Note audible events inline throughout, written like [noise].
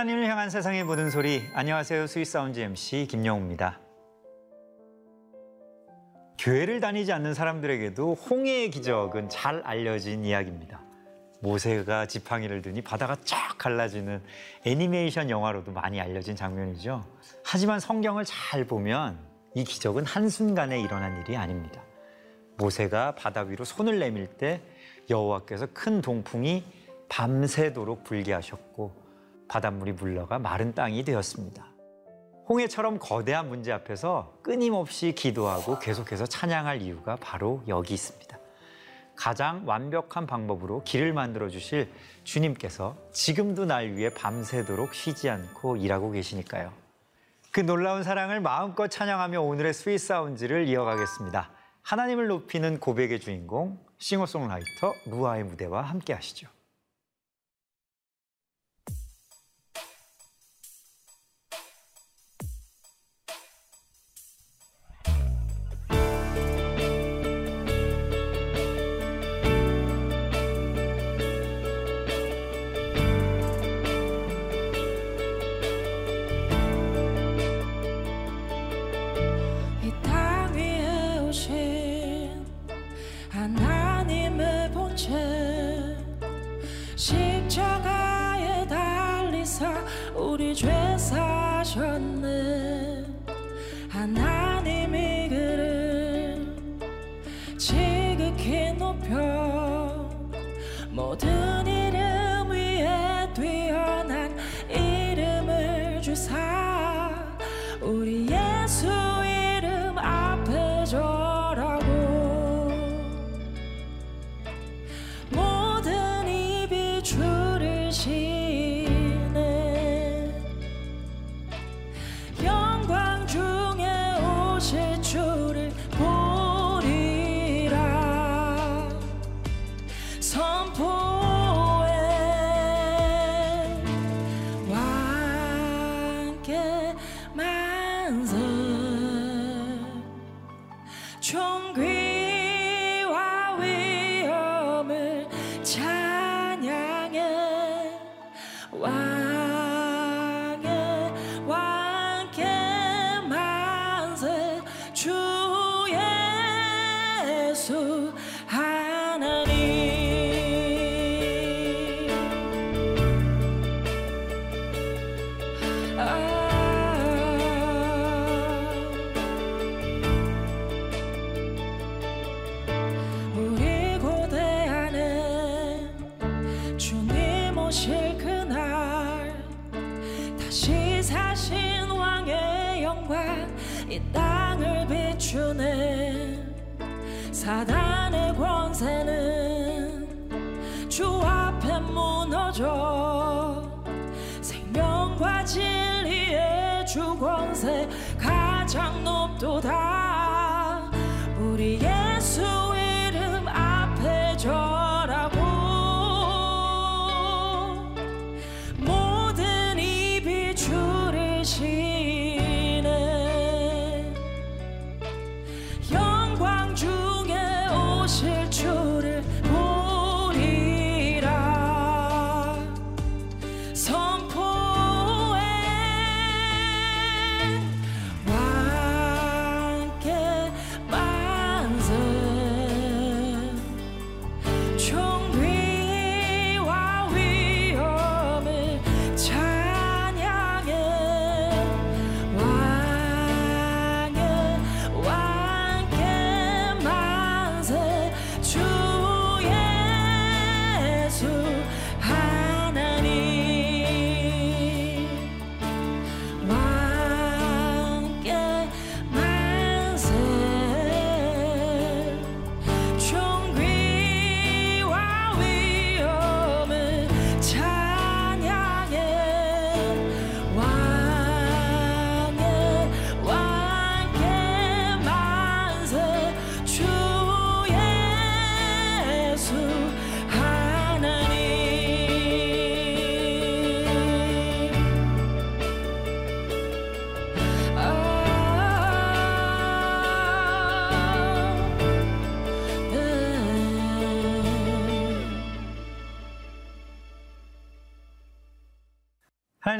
하나님을 향한 세상의 모든 소리 안녕하세요 Sweet Sounds MC 김영우입니다. 교회를 다니지 않는 사람들에게도 홍해의 기적은 잘 알려진 이야기입니다. 모세가 지팡이를 드니 바다가 쫙 갈라지는 애니메이션 영화로도 많이 알려진 장면이죠. 하지만 성경을 잘 보면 이 기적은 한순간에 일어난 일이 아닙니다. 모세가 바다 위로 손을 내밀 때 여호와께서 큰 동풍이 밤새도록 불게 하셨고 바닷물이 물러가 마른 땅이 되었습니다. 홍해처럼 거대한 문제 앞에서 끊임없이 기도하고 계속해서 찬양할 이유가 바로 여기 있습니다. 가장 완벽한 방법으로 길을 만들어 주실 주님께서 지금도 날 위해 밤새도록 쉬지 않고 일하고 계시니까요. 그 놀라운 사랑을 마음껏 찬양하며 오늘의 Sweet Sound를 이어가겠습니다. 하나님을 높이는 고백의 주인공 싱어송라이터 루아의 무대와 함께 하시죠.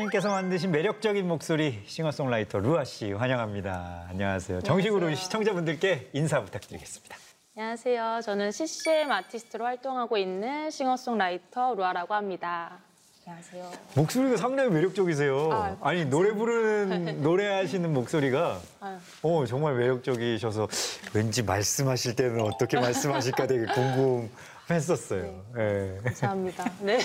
하나님께서 만드신 매력적인 목소리 싱어송라이터 루아 씨 환영합니다. 안녕하세요. 정식으로 안녕하세요. 시청자분들께 인사 부탁드리겠습니다. 안녕하세요. 저는 CCM 아티스트로 활동하고 있는 싱어송라이터 루아라고 합니다. 안녕하세요. 목소리가 상당히 매력적이세요. 아, 아니 노래 부르는 노래하시는 목소리가 아유. 어 정말 매력적이셔서 왠지 말씀하실 때는 어떻게 말씀하실까 되게 궁금 했었어요. 예. 감사합니다. [laughs] 네.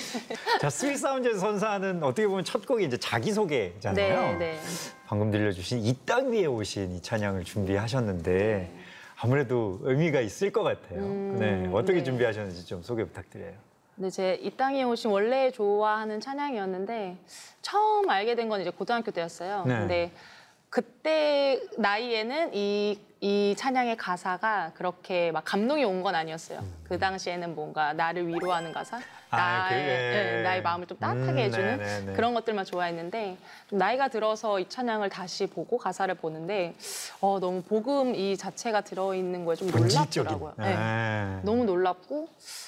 자 Sweet Sound에서 선사하는 어떻게 보면 첫 곡이 이제 자기 소개잖아요. 네, 네. 방금 들려주신 이 땅 위에 오신 이 찬양을 준비하셨는데 아무래도 의미가 있을 것 같아요. 음, 네, 어떻게 네. 준비하셨는지 좀 소개 부탁드려요. 근데 제 이 땅에 오신 원래 좋아하는 찬양이었는데 처음 알게 된 건 이제 고등학교 때였어요. 네. 근데 그때 나이에는 이, 이 찬양의 가사가 그렇게 막 감동이 온 건 아니었어요. 그 당시에는 뭔가 나를 위로하는 가사, 음. 아, 나의, 그게. 예, 나의 마음을 좀 따뜻하게 음, 해주는 네네네. 그런 것들만 좋아했는데 좀 나이가 들어서 이 찬양을 다시 보고 가사를 보는데 어, 너무 복음 이 자체가 들어있는 거에 좀. 놀랍더라고요. 네. 네. 너무 놀랍고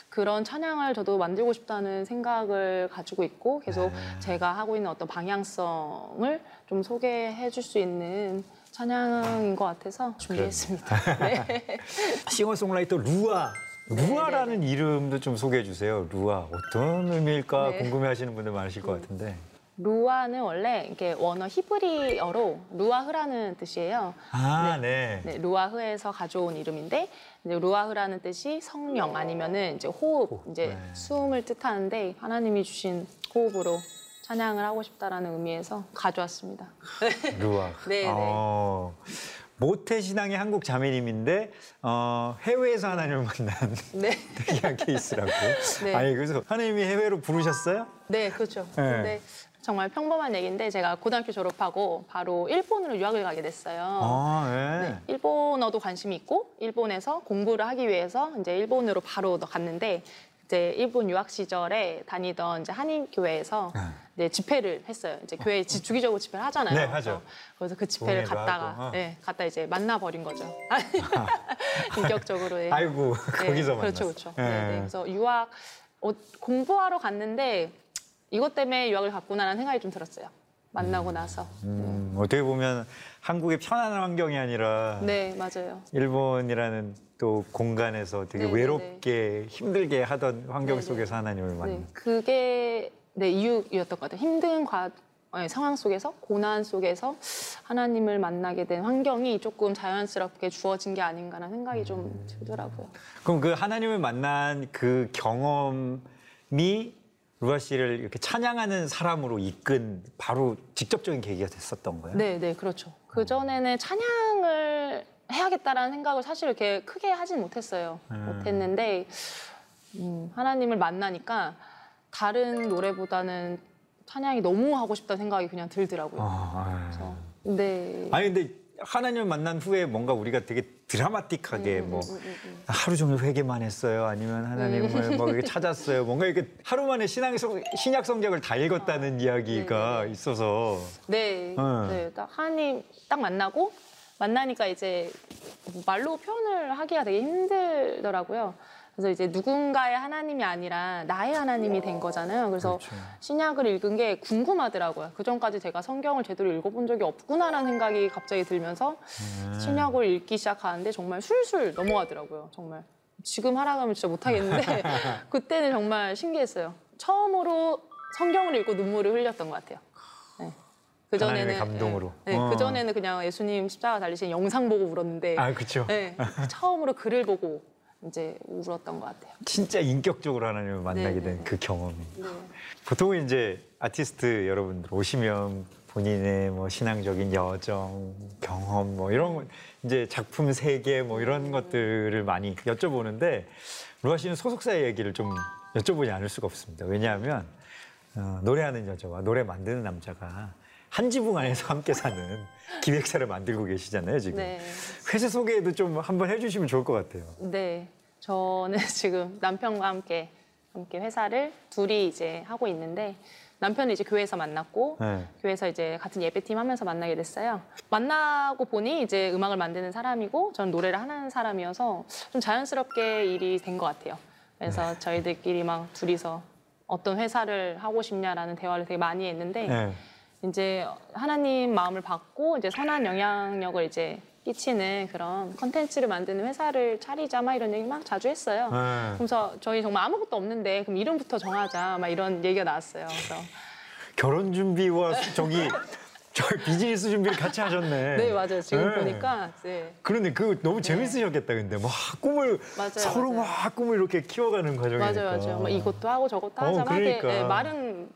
그런 찬양을 저도 만들고 싶다는 생각을 가지고 있고 계속 네. 제가 하고 있는 어떤 방향성을 좀 소개해 줄 수 있는 찬양인 것 같아서 준비했습니다. 네. [laughs] 싱어송라이터 루아. 루아라는 이름도 좀 소개해 주세요. 루아 어떤 의미일까 네. 궁금해 하시는 분들 많으실 것 같은데. 루아는 원래 이게 원어 히브리어로 루아흐라는 뜻이에요. 아, 네. 네, 루아흐에서 가져온 이름인데 이제 루아흐라는 뜻이 성령 아니면은 이제 호흡, 호흡, 이제 네. 숨을 뜻하는데 하나님이 주신 호흡으로 찬양을 하고 싶다라는 의미에서 가져왔습니다. [laughs] 루아. 네, 네. 어, 모태 신앙의 한국 자매님인데 어, 해외에서 하나님을 만난 [laughs] 네, 특이한 케이스라고. [laughs] 네. 아니 그래서 하나님이 해외로 부르셨어요? 네, 그렇죠. 네. 근데 정말 평범한 얘기인데 제가 고등학교 졸업하고 바로 일본으로 유학을 가게 됐어요. 아, 네. 네, 일본어도 관심이 있고 일본에서 공부를 하기 위해서 이제 일본으로 바로 갔는데 이제 일본 유학 시절에 다니던 이제 한인 교회에서 이제 집회를 했어요. 이제 교회 지- 주기적으로 집회를 하잖아요. 네, 하죠. 그래서, 그 집회를 갔다가 하고, 어. 네, 갔다 이제 만나 버린 거죠. [laughs] 인격적으로. 예. 아이고 네, 거기서 만났어. 그렇죠, 그렇죠. 예. 네, 네. 그래서 유학 어, 공부하러 갔는데 이것 때문에 유학을 갔구나라는 생각이 좀 들었어요. 만나고 나서. 음, 어떻게 보면 한국의 편안한 환경이 아니라 네, 맞아요. 일본이라는 또 공간에서 되게 네, 네, 외롭게 힘들게 하던 환경 네, 네. 속에서 하나님을 만나. 네, 그게 네, 이유였던 것 같아요. 힘든 과, 네, 상황 속에서 고난 속에서 하나님을 만나게 된 환경이 조금 자연스럽게 주어진 게 아닌가라는 생각이 좀 들더라고요. 그럼 그 하나님을 만난 그 경험이 루아 씨를 이렇게 찬양하는 사람으로 이끈 바로 직접적인 계기가 됐었던 거예요? 네, 네, 그렇죠. 그 전에는 찬양을 해야겠다라는 생각을 사실 이렇게 크게 하진 못했어요. 음. 못했는데 음, 하나님을 만나니까 다른 노래보다는 찬양이 너무 하고 싶다는 생각이 그냥 들더라고요. 아, 그래서 네. 아니 근데 하나님을 만난 후에 뭔가 우리가 되게 드라마틱하게 뭐 하루 종일 회개만 했어요? 아니면 하나님을 뭐 이렇게 [laughs] 찾았어요? 뭔가 이렇게 하루 만에 신앙 성, 신약 성경을 다 읽었다는 이야기가 있어서. 네, 어. 네, 딱 하나님 딱 만나고 만나니까 이제 말로 표현을 하기가 되게 힘들더라고요. 그래서 이제 누군가의 하나님이 아니라 나의 하나님이 된 거잖아요. 그래서 그렇죠. 신약을 읽은 게 궁금하더라고요. 그 전까지 제가 성경을 제대로 읽어본 적이 없구나라는 생각이 갑자기 들면서 음. 신약을 읽기 시작하는데 정말 술술 넘어가더라고요. 정말 지금 하라 하면 진짜 못하겠는데 [laughs] 그때는 정말 신기했어요. 처음으로 성경을 읽고 눈물을 흘렸던 것 같아요. 네. 그 하나님의 감동으로. 네, 어. 그 전에는 그냥 예수님 십자가 달리신 영상 보고 울었는데 아 그렇죠 네, 처음으로 글을 보고 이제 울었던 것 같아요. 진짜 인격적으로 하나님을 만나게 네, 된 네. 그 경험이 네. 보통은 이제 아티스트 여러분들 오시면 본인의 뭐 신앙적인 여정, 경험 뭐 이런 거 이제 작품 세계 뭐 이런 것들을 많이 여쭤보는데 루아 씨는 소속사의 얘기를 좀 여쭤보지 않을 수가 없습니다. 왜냐하면 어, 노래하는 여자와 노래 만드는 남자가 한 지붕 안에서 함께 사는 [laughs] 기획사를 만들고 계시잖아요 지금. 네. 회사 소개도 좀 한번 해주시면 좋을 것 같아요. 네, 저는 [laughs] 지금 남편과 함께 함께 회사를 둘이 이제 하고 있는데 남편은 이제 교회에서 만났고 네. 교회에서 이제 같은 예배팀 하면서 만나게 됐어요. 만나고 보니 이제 음악을 만드는 사람이고 저는 노래를 하는 사람이어서 좀 자연스럽게 일이 된 것 같아요. 그래서 저희들끼리 막 둘이서 어떤 회사를 하고 싶냐라는 대화를 되게 많이 했는데 네. 이제 하나님 마음을 받고 이제 선한 영향력을 이제 끼치는 그런 컨텐츠를 만드는 회사를 차리자 막 이런 얘기 막 자주 했어요. 네. 그래서 저희 정말 아무것도 없는데 그럼 이름부터 정하자 막 이런 얘기가 나왔어요. 그래서 결혼 준비와 수- 저기 저 비즈니스 준비를 같이 하셨네. [laughs] 네 맞아요. 지금 네. 보니까 네. 그런데 그 너무 재밌으셨겠다 근데 막 꿈을 맞아요, 서로 맞아요. 막 꿈을 이렇게 키워가는 과정이니까. 맞아요, 맞아요. 막 이것도 하고 저것도 어, 하자. 막 이렇게 그러니까. 네, 말은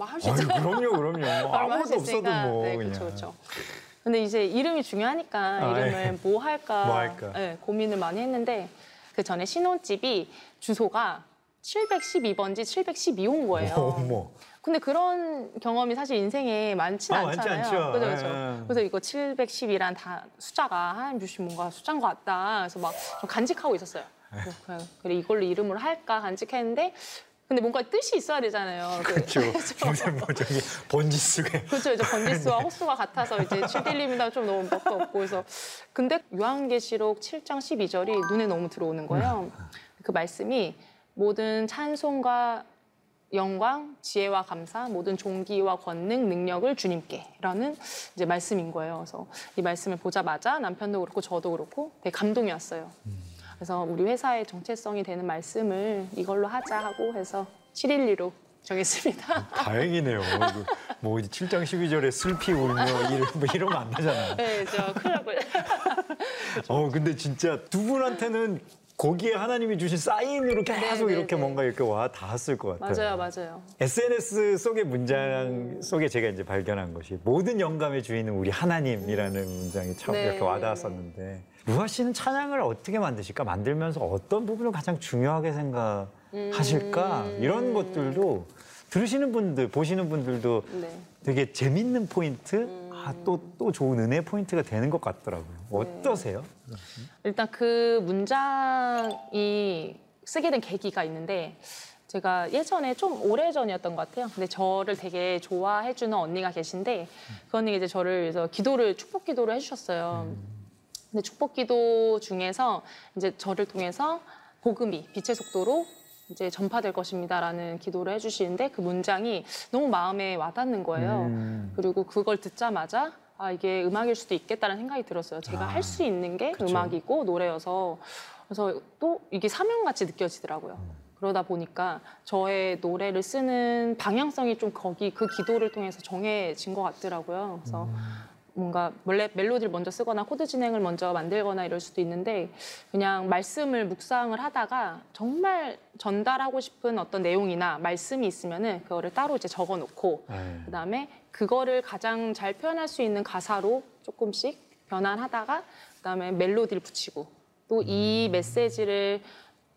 막할 수 있잖아요. 그럼요, 그럼요. [laughs] 아무것도 없어도. 뭐 네, 그냥. 그렇죠, 그렇죠. 근데 이제 이름이 중요하니까 아, 이름을 예. 뭐 할까, 뭐 할까. 네, 고민을 많이 했는데 그 전에 신혼집이 주소가 712번지 712호인 거예요. 어머. 근데 그런 경험이 사실 인생에 많지는 아, 많지 않잖아요. 않죠. 그죠, 그죠. 예. 그래서 이거 710이란 다 숫자가 하나님 주신 뭔가 숫자인 것 같다. 그래서 막 좀 간직하고 있었어요. 예. 그래, 그래 이걸로 이름을 할까 간직했는데 근데 뭔가 뜻이 있어야 되잖아요. 그- 그렇죠. [laughs] 무슨 [laughs] 뭐 저기 번지수가 그렇죠. 이제 번지수와 호수가 같아서 이제 7딜림이다 좀 너무 몇도 없고 그래서 근데 요한계시록 7장 12절이 눈에 너무 들어오는 거예요. 그 말씀이 모든 찬송과 영광, 지혜와 감사, 모든 존귀와 권능, 능력을 주님께라는 이제 말씀인 거예요. 그래서 이 말씀을 보자마자 남편도 그렇고 저도 그렇고 되게 감동이 왔어요. 그래서 우리 회사의 정체성이 되는 말씀을 이걸로 하자 하고 해서 712로 정했습니다. 다행이네요. 이거 뭐 7장 12절에 슬피 울며 뭐 이러면 안 되잖아요. 네, 저 큰일 날 뻔. [laughs] 어 근데 진짜 두 분한테는 거기에 하나님이 주신 사인으로 계속 네, 이렇게 네. 뭔가 이렇게 와 닿았을 것 같아요. 맞아요, 맞아요. SNS 속의 문장 속에 제가 이제 발견한 것이 모든 영감의 주인은 우리 하나님이라는 문장이 참 네. 이렇게 와 닿았었는데 루아 씨는 찬양을 어떻게 만드실까? 만들면서 어떤 부분을 가장 중요하게 생각하실까? 음. 이런 것들도 들으시는 분들, 보시는 분들도 네. 되게 재밌는 포인트, 음. 아, 또, 또 좋은 은혜 포인트가 되는 것 같더라고요. 네. 어떠세요? 일단 그 문장이 쓰게 된 계기가 있는데 제가 예전에 좀 오래 전이었던 것 같아요. 근데 저를 되게 좋아해주는 언니가 계신데 그 언니가 이제 저를 기도를 축복 기도를 해주셨어요. 근데 축복 기도 중에서 이제 저를 통해서 복음이 빛의 속도로 이제 전파될 것입니다라는 기도를 해주시는데 그 문장이 너무 마음에 와닿는 거예요. 음. 그리고 그걸 듣자마자 아 이게 음악일 수도 있겠다는 생각이 들었어요. 제가 아, 할수 있는 게 그쵸. 음악이고 노래여서 그래서 또 이게 사명같이 느껴지더라고요. 그러다 보니까 저의 노래를 쓰는 방향성이 좀 거기 그 기도를 통해서 정해진 것 같더라고요. 그래서 뭔가 원래 멜로디를 먼저 쓰거나 코드 진행을 먼저 만들거나 이럴 수도 있는데 그냥 말씀을 묵상을 하다가 정말 전달하고 싶은 어떤 내용이나 말씀이 있으면은 그거를 따로 이제 적어 놓고 네. 그다음에 그거를 가장 잘 표현할 수 있는 가사로 조금씩 변환하다가 그다음에 멜로디를 붙이고 또 이 메시지를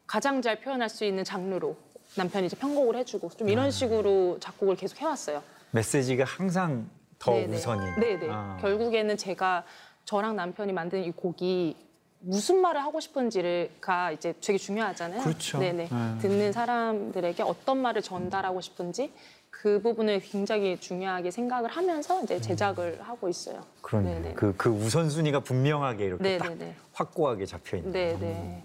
가장 잘 표현할 수 있는 장르로 남편이 이제 편곡을 해주고 좀 이런 식으로 작곡을 계속 해왔어요. 메시지가 항상 더 네네. 우선인. 네네. 아. 결국에는 제가 저랑 남편이 만든 이 곡이 무슨 말을 하고 싶은지가 이제 되게 중요하잖아요. 그렇죠. 네네. 음. 듣는 사람들에게 어떤 말을 전달하고 싶은지 그 부분을 굉장히 중요하게 생각을 하면서 이제 제작을 하고 있어요. 음. 네네. 그, 그 우선순위가 분명하게 이렇게 딱 네네네. 확고하게 잡혀 있는. 네네.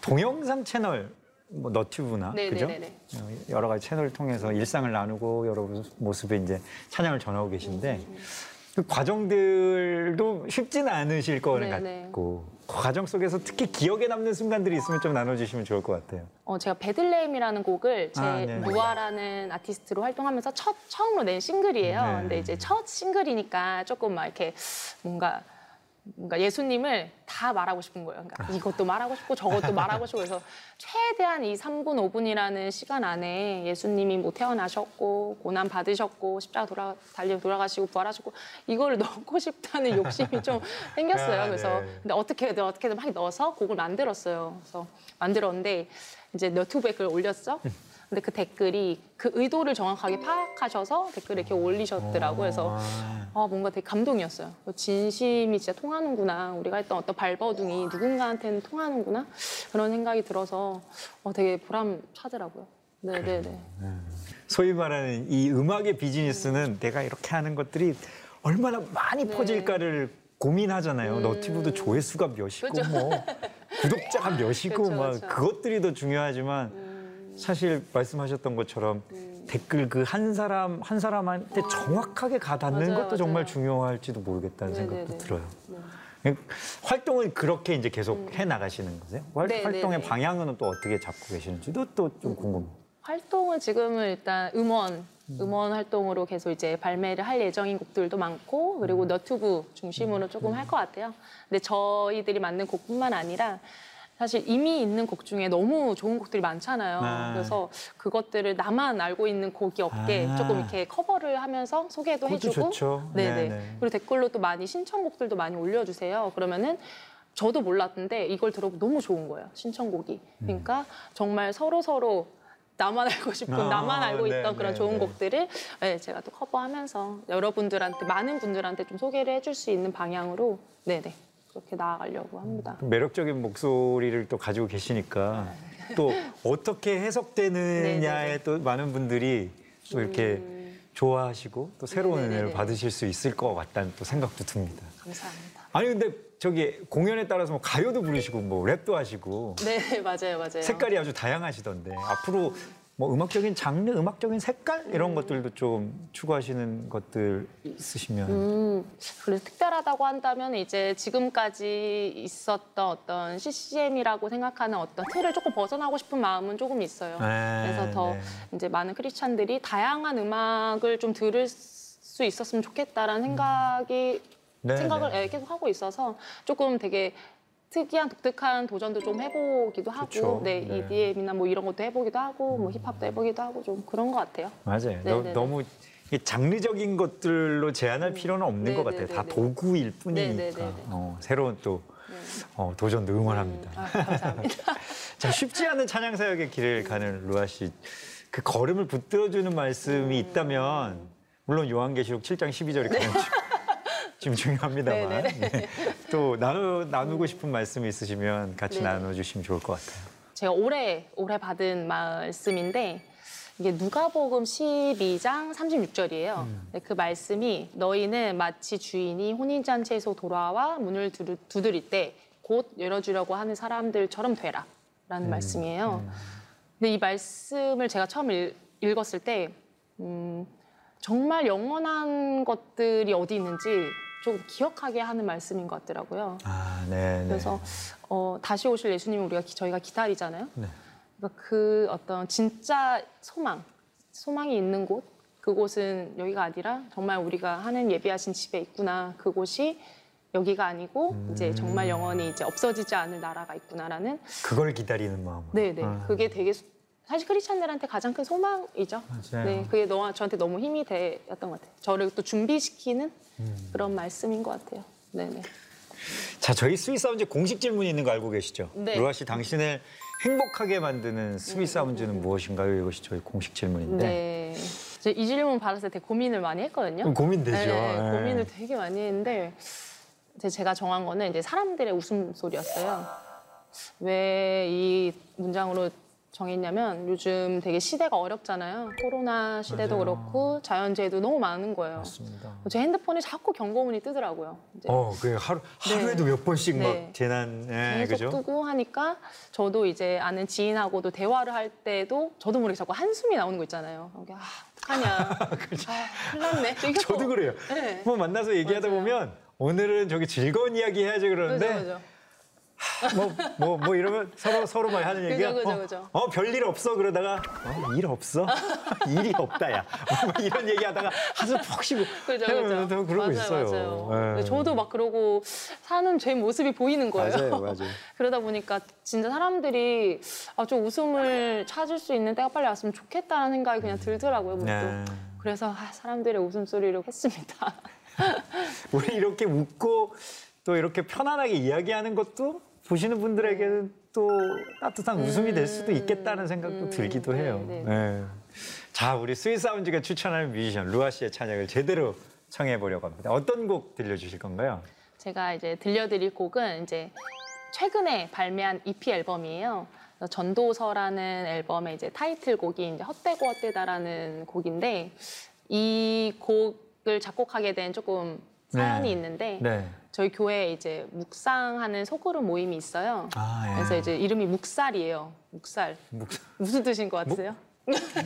동영상 채널 뭐 너튜브나 그죠? 네네네네. 어, 여러 가지 채널을 통해서 일상을 나누고 여러 모습의 이제 찬양을 전하고 계신데 음, 그 과정들도 쉽지는 않으실 거는. 같고 그 과정 속에서 특히 기억에 남는 순간들이 있으면 좀 나눠주시면 좋을 것 같아요. 어, 제가 베들레헴이라는 곡을 제 아, 네네. 루아라는 아티스트로 활동하면서 첫 처음으로 낸 싱글이에요. 네. 근데 이제 첫 싱글이니까 조금 막 이렇게 뭔가 뭔가 예수님을 다 말하고 싶은 거예요. 그러니까 이것도 말하고 싶고 저것도 말하고 싶고 그래서 최대한 이 3분 5분이라는 시간 안에 예수님이 뭐 태어나셨고 고난 받으셨고 십자가 돌아 달려 돌아가시고 부활하셨고 이걸 [laughs] 넣고 싶다는 욕심이 좀 생겼어요. 아, 그래서 네. 근데 어떻게든 어떻게든 막 넣어서 곡을 만들었어요. 그래서 만들었는데 이제 너튜브에 그걸 올렸죠. 근데 그 댓글이 그 의도를 정확하게 파악하셔서 댓글을 이렇게 올리셨더라고요. 그래서 아, 아 뭔가 되게 감동이었어요. 진심이 진짜 통하는구나. 우리가 했던 어떤 발버둥이 누군가한테는 통하는구나 그런 생각이 들어서 어, 되게 보람 차더라고요. 네 네 네. 소위 말하는 이 음악의 비즈니스는 내가 이렇게 하는 것들이 얼마나 많이 네. 퍼질까를 고민하잖아요. 너튜브도 조회수가 몇이고 음. 그죠. 뭐 구독자가 몇이고 그쵸, 막 그쵸. 그것들이 더 중요하지만 사실 말씀하셨던 것처럼 댓글 그 한 사람 한 사람한테 정확하게 가닿는 맞아요, 것도 정말 맞아요. 중요할지도 모르겠다는 생각도 네네네. 들어요. 네. 활동은 그렇게 이제 계속 해 나가시는 거세요? 활- 네, 활동의 네, 네. 방향은 또 어떻게 잡고 계시는지도 또 좀 궁금해요. 활동은 지금은 일단 음원 음원 활동으로 계속 이제 발매를 할 예정인 곡들도 많고 그리고 음. 너튜브 중심으로 조금 할 것 같아요. 근데 저희들이 만든 곡뿐만 아니라 사실 이미 있는 곡 중에 너무 좋은 곡들이 많잖아요. 아. 그래서 그것들을 나만 알고 있는 곡이 없게 아. 조금 이렇게 커버를 하면서 소개도 해주고 좋죠. 네네. 네네. 그리고 댓글로 또 많이 신청곡들도 많이 올려주세요. 그러면은 저도 몰랐는데 이걸 들어보고 너무 좋은 거예요. 신청곡이. 그러니까 정말 서로 서로 나만 알고 싶은 아, 나만 알고 있던 네, 그런 네, 좋은 네. 곡들을 네, 제가 또 커버하면서 여러분들한테 많은 분들한테 좀 소개를 해줄 수 있는 방향으로 네네 그렇게 나아가려고 합니다. 매력적인 목소리를 또 가지고 계시니까 또 어떻게 해석되느냐에 네네네. 또 많은 분들이 또 이렇게 음, 좋아하시고 또 새로운. 은혜를 받으실 수 있을 것 같다는 또 생각도 듭니다. 감사합니다. 아니 근데 저기 공연에 따라서 뭐 가요도 부르시고 뭐 랩도 하시고 네 [laughs] 맞아요 맞아요. 색깔이 아주 다양하시던데 앞으로 뭐 음악적인 장르, 음악적인 색깔 이런 것들도 좀 추구하시는 것들 있으시면 음, 그래서 특별하다고 한다면 이제 지금까지 있었던 어떤 CCM이라고 생각하는 어떤 틀을 조금 벗어나고 싶은 마음은 조금 있어요. 네, 그래서 더 네. 이제 많은 크리스찬들이 다양한 음악을 좀 들을 수 있었으면 좋겠다라는 생각이 네, 생각을 네. 예, 계속 하고 있어서 조금 되게 특이한 독특한 도전도 좀 해보기도 하고. 네, 네. EDM이나 뭐 이런 것도 해보기도 하고, 뭐 힙합도 해보기도 하고 좀 그런 것 같아요. 맞아요. 네, 너, 네, 네. 너무 이 장르적인 것들로 제한할 필요는 없는 네, 것 네, 같아요. 네, 다 네. 도구일 뿐이니까 네, 네, 네, 네. 어, 새로운 또 어, 도전도 응원합니다. 아, 감사합니다. [laughs] 자, 쉽지 않은 찬양 사역의 길을 가는 루아 씨. 그 걸음을 붙들어주는 말씀이 있다면 물론 요한계시록 7장 12절이 가장 중- 지금 [laughs] 중요합니다만 네, 네, 네. 또 나누, 나누고 싶은 말씀이 있으시면 같이 네. 나눠주시면 좋을 것 같아요. 제가 올해 올해 받은 말씀인데 이게 누가복음 12장 36절이에요. 음. 그 말씀이 너희는 마치 주인이 혼인잔치에서 돌아와 문을 두드- 두드릴 때 곧 열어주려고 하는 사람들처럼 음. 되라 라는 말씀이에요. 근데 이 말씀을 제가 처음 읽, 읽었을 때 음, 정말 영원한 것들이 어디 있는지 좀 기억하게 하는 말씀인 것 같더라고요. 아, 네. 네. 그래서 어, 다시 오실 예수님을 우리가 기- 저희가 기다리잖아요. 네. 그러니까 그 어떤 진짜 소망, 소망이 있는 곳, 그곳은 여기가 아니라 정말 우리가 하는 예비하신 집에 있구나. 그곳이 여기가 아니고 음. 이제 정말 영원히 이제 없어지지 않을 나라가 있구나라는 그걸 기다리는 마음. 네 네 아. 그게 되게 소- 사실 크리스찬들한테 가장 큰 소망이죠. 맞아요. 네, 그게 너와 저한테 너무 힘이 되었던 것 같아요. 저를 또 준비시키는 음. 그런 말씀인 것 같아요. 네네. 자, 저희 Sweet Sound 공식 질문이 있는 거 알고 계시죠? 네. 루아 씨, 당신을 행복하게 만드는 sweet sound는 무엇인가요? 이것이 저희 공식 질문인데. 네. 제 이 질문 받았을 때 고민을 많이 했거든요. 그럼 고민되죠. 네, 네. 고민을 되게 많이 했는데 제가 정한 거는 이제 사람들의 웃음소리였어요. 왜 이 문장으로 정했냐면 요즘 되게 시대가 어렵잖아요. 코로나 시대도 맞아요. 그렇고 자연재해도 너무 많은 거예요. 맞습니다. 제 핸드폰에 자꾸 경고문이 뜨더라고요. 이제 어, 그 하루 하루에도 몇 번씩 네. 막 재난, 예, 계속 그죠? 뜨고 하니까 저도 이제 아는 지인하고도 대화를 할 때도 저도 모르게 자꾸 한숨이 나오는 거 있잖아요. 이게 아, 어떡하냐. [laughs] 아, 큰일 났네. 저도 또- 그래요. 네. 뭐 만나서 얘기하다 맞아요. 보면 오늘은 저기 즐거운 이야기 해야지 그러는데 그죠, 그죠. 뭐 뭐 뭐 이러면 서로 서로 막 하는 얘기야. 그죠, 어, 그죠. 어, 별일 없어 그러다가 어, 일 없어? 일이 없다 야. 뭐 이런 얘기 하다가 한숨 푹 쉬고 그죠, 그죠. 그러고 맞아요, 있어요. 맞아요. 예. 근데 저도 막 그러고 사는 제 모습이 보이는 거예요. 맞아요, 맞아요. [laughs] 그러다 보니까 진짜 사람들이 아, 좀 웃음을 찾을 수 있는 때가 빨리 왔으면 좋겠다는 생각이 그냥 들더라고요, 문득. 네. 그래서 아, 사람들의 웃음소리로 했습니다. [laughs] 우리 이렇게 웃고 또 이렇게 편안하게 이야기하는 것도 보시는 분들에게는 또 따뜻한 웃음이 될 수도 있겠다는 생각도 음, 들기도 네, 해요. 네. 네. 자, 우리 스윗사운즈가 추천하는 뮤지션 루아 씨의 찬양을 제대로 청해 보려고 합니다. 어떤 곡 들려주실 건가요? 제가 이제 들려드릴 곡은 이제 최근에 발매한 EP 앨범이에요. 전도서라는 앨범의 이제 타이틀곡이 이제 헛되고 헛되다라는 곡인데 이 곡을 작곡하게 된 조금 사연이 네. 있는데 네. 저희 교회에 이제 묵상하는 소그룹 모임이 있어요. 아, 예. 그래서 이제 이름이 묵살이에요. 묵살. 묵- 무슨 뜻인 것 같으세요?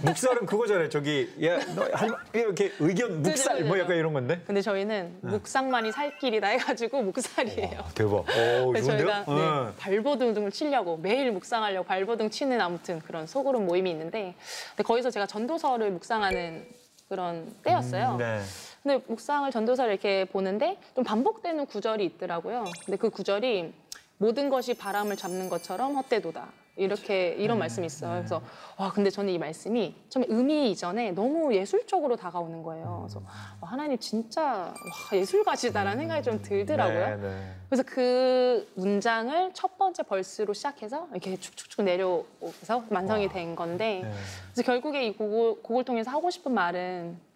묵살은 그거잖아요. 저기 야너 이렇게 의견 묵살 그죠, 뭐 그죠. 약간 이런 건데. 근데 저희는 묵상만이 살 길이다 해가지고 묵살이에요. 와, 대박. 오, 그래서 좋은데요? 저희가 네, 어. 발버둥을 치려고 매일 묵상하려고 발버둥 치는 아무튼 그런 소그룹 모임이 있는데 근데 거기서 제가 전도서를 묵상하는 그런 때였어요. 음, 네. 근데 묵상을 전도서를 이렇게 보는데 좀 반복되는 구절이 있더라고요. 근데 그 구절이 모든 것이 바람을 잡는 것처럼 헛되도다. 이렇게 이런 말씀이 있어요. 그래서 와 근데 저는 이 말씀이 처음에 의미 이전에 너무 예술적으로 다가오는 거예요. 그래서 와, 하나님 진짜 와, 예술가시다라는 생각이 좀 들더라고요. 네, 네. 그래서 그 문장을 첫 번째 벌스로 시작해서 이렇게 축축축 내려오면서 완성이 된 건데 네. 그래서 결국에 이 곡을, 곡을 통해서 하고 싶은 말은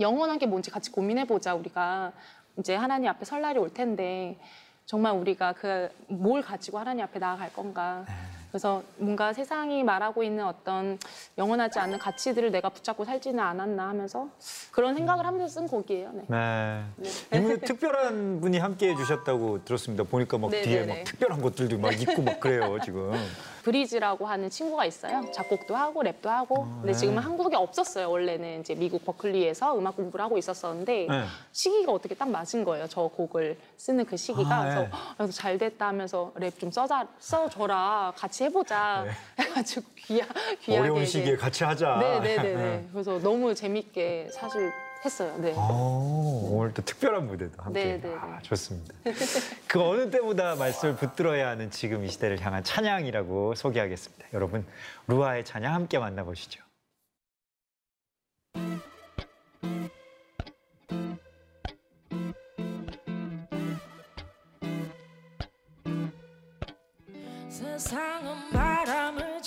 영원한 게 뭔지 같이 고민해 보자 우리가. 이제 하나님 앞에 설 날이 올 텐데 정말 우리가 그 뭘 가지고 하나님 앞에 나아갈 건가 그래서 뭔가 세상이 말하고 있는 어떤 영원하지 않는 가치들을 내가 붙잡고 살지는 않았나 하면서 그런 생각을 하면서 쓴 곡이에요. 네. 네. 이분은 [laughs] 특별한 분이 함께 해주셨다고 들었습니다. 보니까 막 네, 뒤에 네, 막 네. 특별한 것들도 막 있고 막 그래요 지금. [laughs] 브리즈라고 하는 친구가 있어요. 작곡도 하고 랩도 하고. 근데 네. 지금은 한국에 없었어요. 원래는 이제 미국 버클리에서 음악 공부를 하고 있었었는데 네. 시기가 어떻게 딱 맞은 거예요. 저 곡을 쓰는 그 시기가. 아, 그래서, 네. 그래서 잘 됐다 하면서 랩 좀 써자, 써줘라. 같이 해보자. 해가지고 귀하, 귀하게. 네. 어려운 시기에 같이 하자. 네네 네. 그래서 너무 재밌게 사실 했어요. 네. 오, 오늘 또 특별한 무대도 함께. 네, 네, 네. 아, 좋습니다. 그 어느 때보다 말씀을 붙들어야 하는 지금 이 시대를 향한 찬양이라고 소개하겠습니다. 여러분, 루아의 찬양 함께 만나보시죠.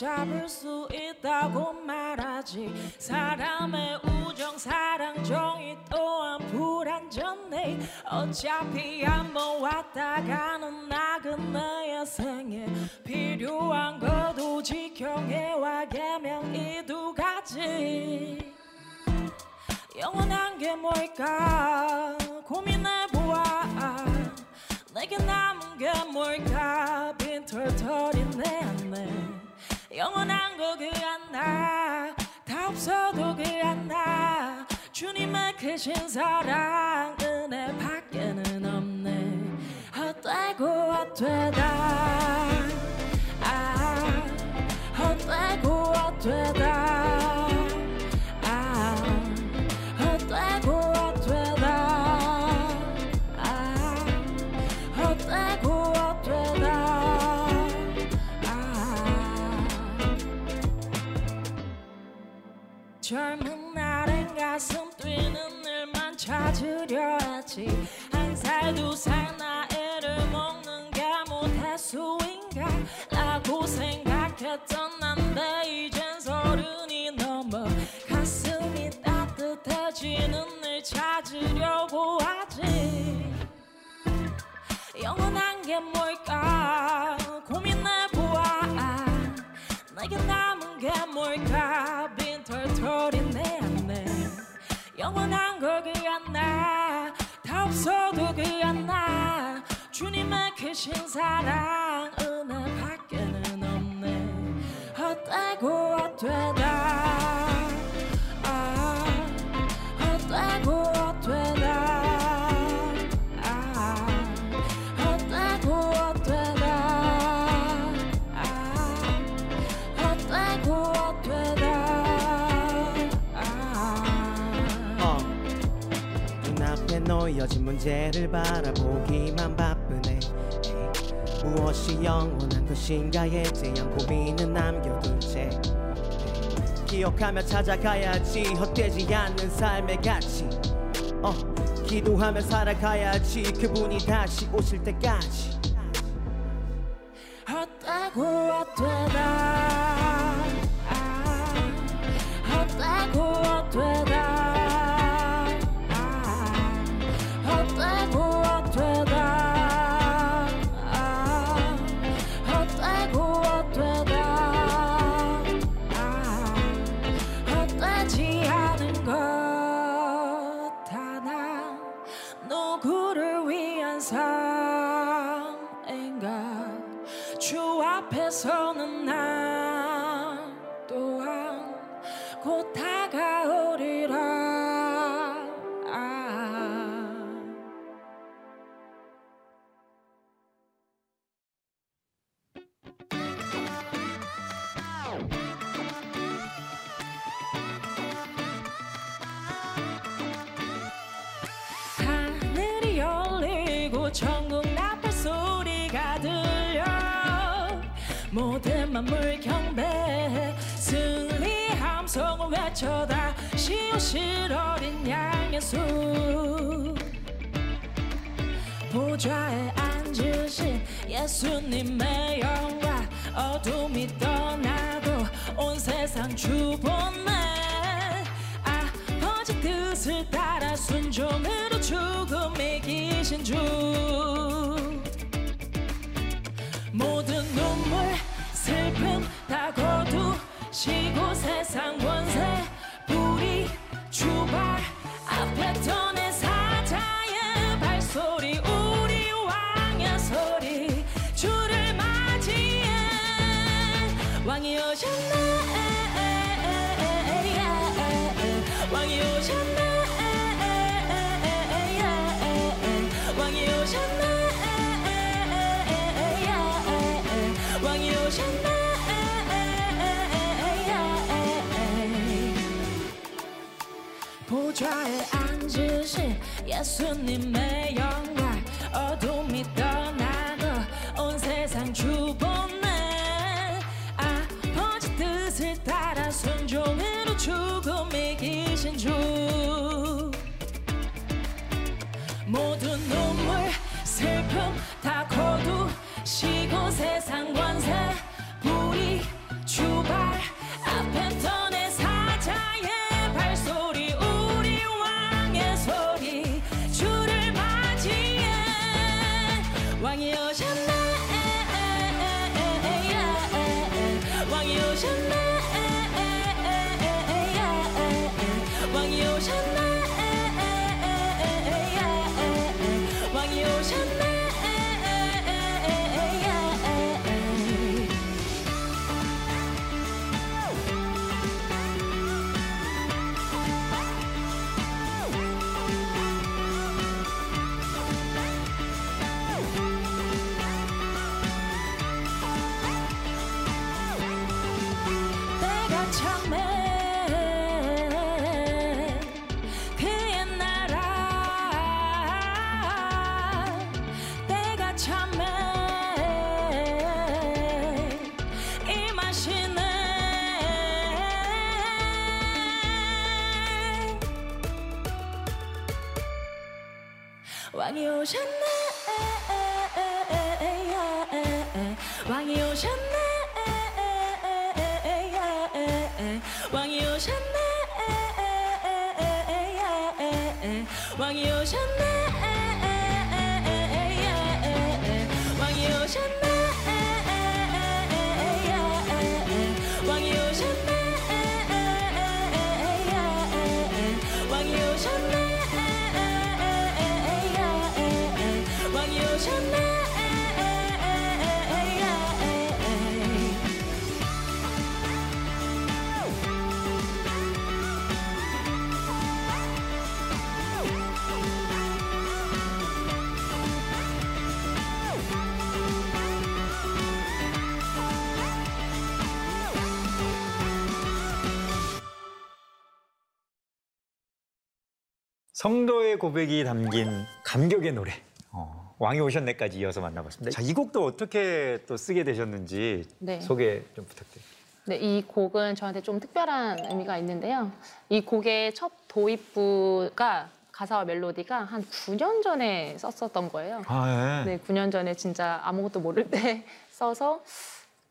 잡을 수 있다고 말하지. 사람의 우정 사랑 정의 또한 불안전해. 어차피 한번 왔다 가는 나그네의 생에 필요한 것도 지경애와 계명 이 두 가지. 영원한 게 뭘까? 고민해보아. 내게 남은 게 뭘까? 빈털털이 내 안에 영원한 거그 하나. 다 없어도 그 하나. 주님의 크신 사랑 은혜 밖에는 없네. 헛되고 헛되다 영원한 걸그 하나? 다 없어도 그 하나? 주님의 크신 사랑 은혜 밖에는 없네. 헛되고 헛되다 놓여진 문제를 바라보기만 바쁘네. 에이, 무엇이 영원한 것인가에 대한 고민은 남겨둔 채. 기억하며 찾아가야지 헛되지 않는 삶의 가치. 어, 기도하며 살아가야지 그분이 다시 오실 때까지 천국 나팔 소리가 들려. 모든 만물 경배해 승리 함성을 외쳐다. 시오실 어린 양의 수. 보좌에 앉으신 예수님의 영광 어둠이 떠나도 온 세상 아버지 뜻을 따라 순종으로 죽음 이기신 주. 모든 눈물 슬픔 다 거두시고 세상 원세 불이 주발 앞에 떠내 사자의 발소리 우리 왕의 소리 주를 맞이해. 왕이 오셨네. 왕이 오셨네 보좌에 앉으신 예수님의 영광. 어둠이 떠나고 온 세상 주보내 아버지 뜻을 따라 순종으로 죽음 이기신 주. 모든 눈물 슬픔 다 거두시고 세상 권세 ฉั 성도의 고백이 담긴 감격의 노래. 어, 왕이 오셨네까지 이어서 만나봤습니다. 자, 이 곡도 어떻게 또 쓰게 되셨는지 네. 소개 좀 부탁드립니다. 네, 이 곡은 저한테 좀 특별한 의미가 있는데요. 이 곡의 첫 도입부가 가사와 멜로디가 한 9년 전에 썼었던 거예요. 아, 네, 9년 전에 진짜 아무것도 모를 때 [laughs] 써서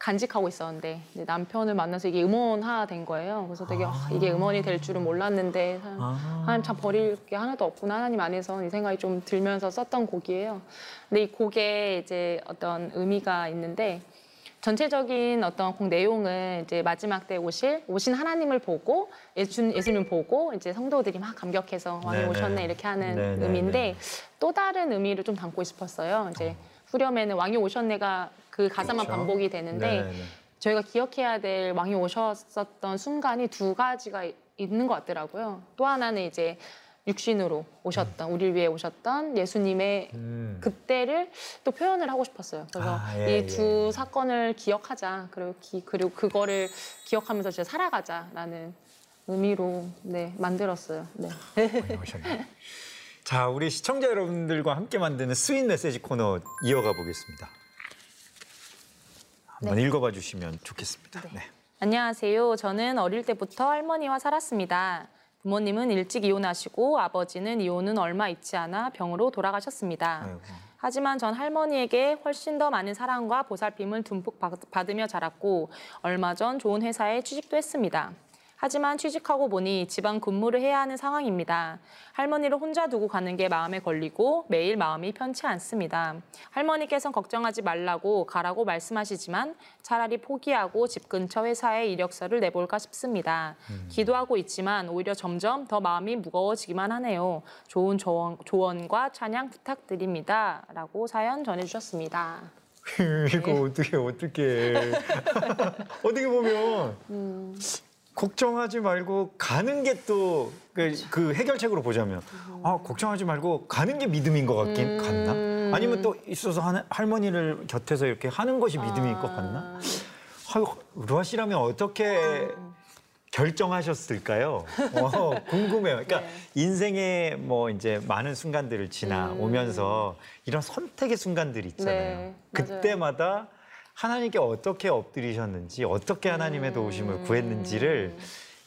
간직하고 있었는데 이제 남편을 만나서 이게 음원화 된 거예요. 그래서 되게 아, 이게 음원이 될 줄은 몰랐는데 참- 아. 하나님 참 버릴 게 하나도 없구나 하나님 안에서 이 생각이 좀 들면서 썼던 곡이에요. 근데 이 곡에 이제 어떤 의미가 있는데 전체적인 어떤 곡 내용은 이제 마지막 때 오실 오신 하나님을 보고 예수 예수님 보고 이제 성도들이 막 감격해서 왕이 네네. 오셨네 이렇게 하는 네네네. 의미인데 또 다른 의미를 좀 담고 싶었어요. 이제 후렴에는 왕이 오셨네가 그 가사만 그렇죠. 반복이 되는데 네네네. 저희가 기억해야 될 왕이 오셨었던 순간이 두 가지가 이- 있는 것 같더라고요. 또 하나는 이제 육신으로 오셨던 우리를 위해 오셨던 예수님의 음. 그때를 또 표현을 하고 싶었어요. 그래서 아, 예, 이 두 예. 사건을 기억하자. 그리고 기, 그리고 그거를 기억하면서 진짜 살아가자라는 의미로 네 만들었어요. 네. 오셨네요. 자, 우리 시청자 여러분들과 함께 만드는 sweet 메시지 코너 이어가 보겠습니다. 한번 읽어봐 주시면 좋겠습니다. 네. 안녕하세요. 저는 어릴 때부터 할머니와 살았습니다. 부모님은 일찍 이혼하시고 아버지는 이혼은 얼마 있지 않아 병으로 돌아가셨습니다. 아이고. 하지만 전 할머니에게 훨씬 더 많은 사랑과 보살핌을 듬뿍 받- 받으며 자랐고 얼마 전 좋은 회사에 취직도 했습니다. 하지만 취직하고 보니 지방 근무를 해야 하는 상황입니다. 할머니를 혼자 두고 가는 게 마음에 걸리고 매일 마음이 편치 않습니다. 할머니께선 걱정하지 말라고 가라고 말씀하시지만 차라리 포기하고 집 근처 회사에 이력서를 내볼까 싶습니다. 기도하고 있지만 오히려 점점 더 마음이 무거워지기만 하네요. 좋은 조언, 조언과 찬양 부탁드립니다. 라고 사연 전해주셨습니다. [laughs] 이거 어떻게 어떻게 [laughs] 어떻게 보면 음. 걱정하지 말고 가는 게 또그 해결책으로 보자면 아 걱정하지 말고 가는 게 믿음인 것 같긴 음. 같나? 아니면 또 있어서 하는, 할머니를 곁에서 이렇게 하는 것이 믿음인 것 아. 같나? 아유 루아 씨라면 어떻게 결정하셨을까요? [laughs] 어, 궁금해요. 그러니까 네. 인생의 뭐 이제 많은 순간들을 지나 오면서 이런 선택의 순간들이 있잖아요. 음. 네. 그때마다 하나님께 어떻게 엎드리셨는지, 어떻게 하나님의 음. 도우심을 구했는지를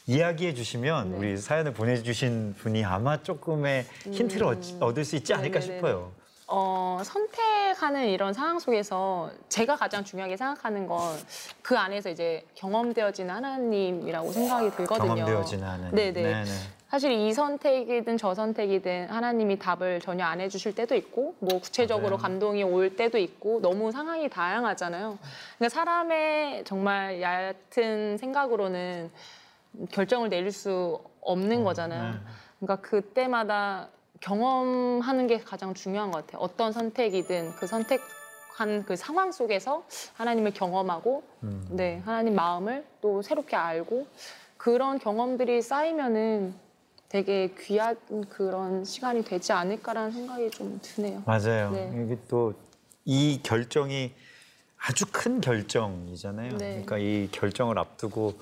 이야기해 주시면 네. 우리 사연을 보내주신 분이 아마 조금의 힌트를 얻- 얻을 수 있지 않을까 음. 네네네네. 싶어요. 어, 선택하는 이런 상황 속에서 제가 가장 중요하게 생각하는 건 그 안에서 이제 경험되어지는 하나님이라고 생각이 들거든요. 경험되어지는 하나님. 네네. 네네. 사실 이 선택이든 저 선택이든 하나님이 답을 전혀 안 해주실 때도 있고 뭐 구체적으로 맞아요. 감동이 올 때도 있고 너무 상황이 다양하잖아요. 그러니까 사람의 정말 얕은 생각으로는 결정을 내릴 수 없는 거잖아요. 네. 그러니까 그때마다 경험하는 게 가장 중요한 것 같아요. 어떤 선택이든 그 선택 한 그 상황 속에서 하나님을 경험하고 음. 네, 하나님 마음을 또 새롭게 알고 그런 경험들이 쌓이면은 되게 귀한 그런 시간이 되지 않을까라는 생각이 좀 드네요. 맞아요. 네. 이게 또 이 결정이 아주 큰 결정이잖아요. 네. 그러니까 이 결정을 앞두고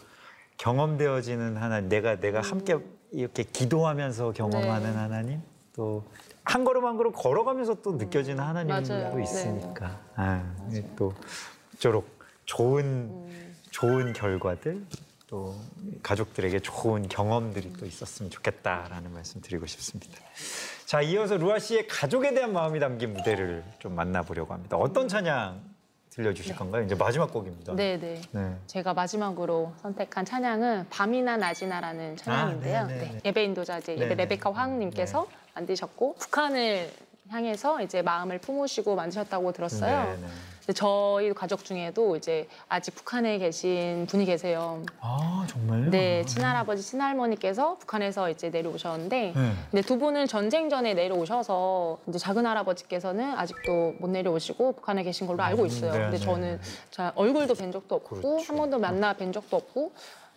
경험되어지는 하나님, 내가 내가 함께 이렇게 기도하면서 경험하는 음. 네. 하나님, 또 한 걸음 한 걸음 걸어가면서 또 느껴지는 하나님도 맞아요. 있으니까. 아, 이게 또 저록 좋은 음. 좋은 결과들 또 가족들에게 좋은 경험들이 또 있었으면 좋겠다라는 말씀 드리고 싶습니다. 자, 이어서 루아 씨의 가족에 대한 마음이 담긴 무대를 좀 만나보려고 합니다. 어떤 찬양 들려주실 건가요? 이제 마지막 곡입니다. 네, 네. 네. 제가 마지막으로 선택한 찬양은 밤이나 낮이나라는 찬양인데요. 아. 네, 예배 인도자 이제 예배 네네. 레베카 황님께서 만드셨고 북한을 향해서 이제 마음을 품으시고 만드셨다고 들었어요. 네, 네. 저희 가족 중에도 이제 아직 북한에 계신 분이 계세요. 아, 정말요? 네, 친할아버지, 친할머니께서 북한에서 이제 내려오셨는데, 네. 근데 두 분은 전쟁 전에 내려오셔서 이제 작은 할아버지께서는 아직도 못 내려오시고 북한에 계신 걸로 알고 있어요. 네, 근데 네, 저는 네. 자, 얼굴도 뵌 적도 없고 그렇죠. 한 번도 만나 뵌 적도 없고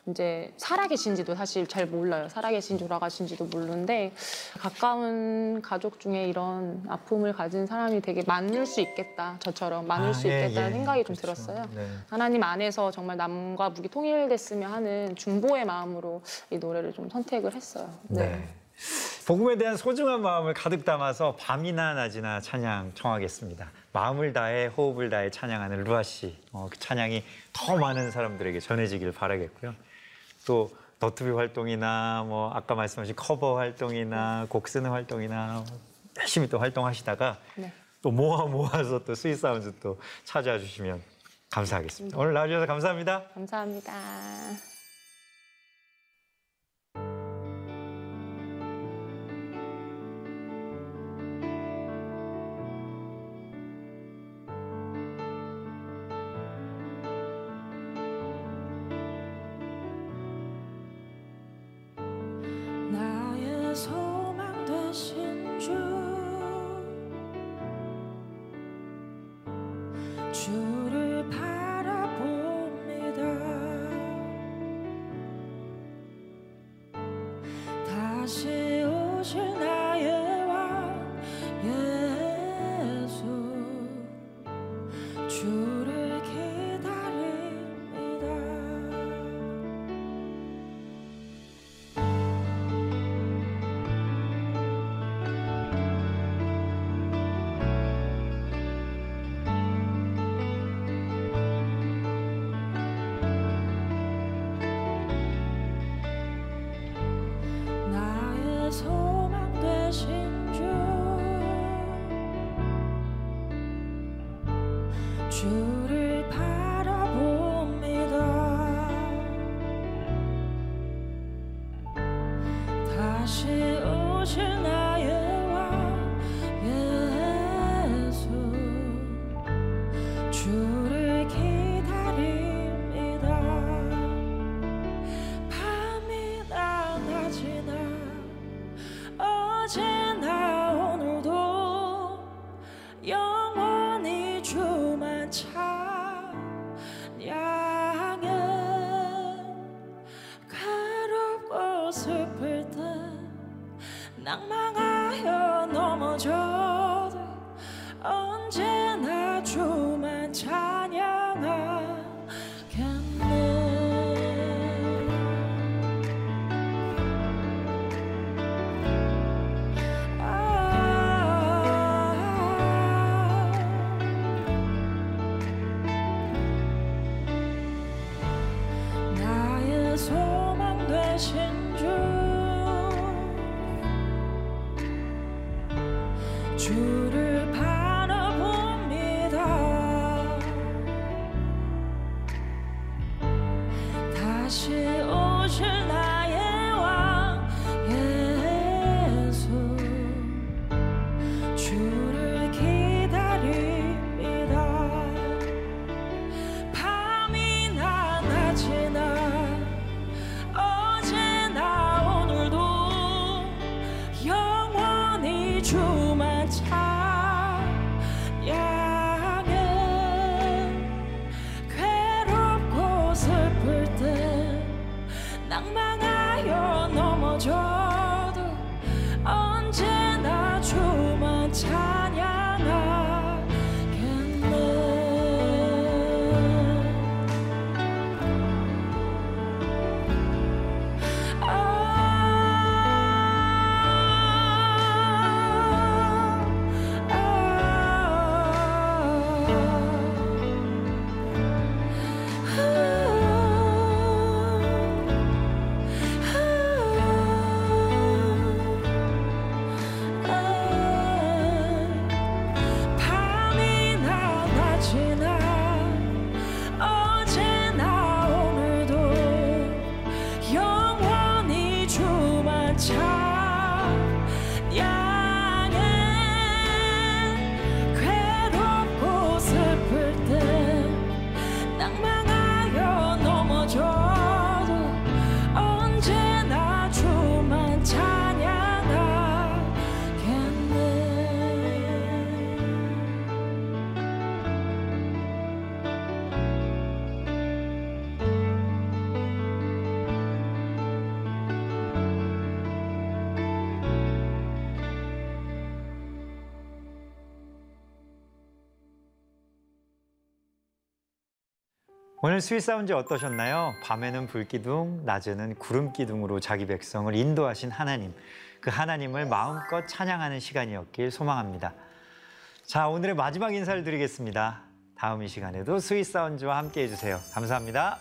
이제 살아계신지도 사실 잘 몰라요. 살아계신지 돌아가신지도 모르는데 가까운 가족 중에 이런 아픔을 가진 사람이 되게 많을 수 있겠다. 저처럼 많을 아, 수 예, 있겠다는 예. 생각이 좀 그렇죠. 들었어요. 네. 하나님 안에서 정말 남과 북이 통일됐으면 하는 중보의 마음으로 이 노래를 좀 선택을 했어요. 네. 복음에 대한 소중한 마음을 가득 담아서 밤이나 낮이나 찬양 청하겠습니다. 마음을 다해 호흡을 다해 찬양하는 루아 씨, 어, 그 찬양이 더 많은 사람들에게 전해지길 바라겠고요. 또 너튜브 활동이나 뭐 아까 말씀하신 커버 활동이나 곡 쓰는 활동이나 열심히 또 활동하시다가 네. 또 모아 모아서 또 Sweet Sound 또 찾아와 주시면 감사하겠습니다. 오늘 나와주셔서 감사합니다. 감사합니다. 소망 되신 오늘 Sweet Sound 어떠셨나요? 밤에는 불기둥, 낮에는 구름기둥으로 자기 백성을 인도하신 하나님. 그 하나님을 마음껏 찬양하는 시간이었길 소망합니다. 자, 오늘의 마지막 인사를 드리겠습니다. 다음 이 시간에도 Sweet Sound와 함께 해주세요. 감사합니다.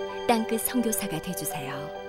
땅끝 선교사가 되주세요.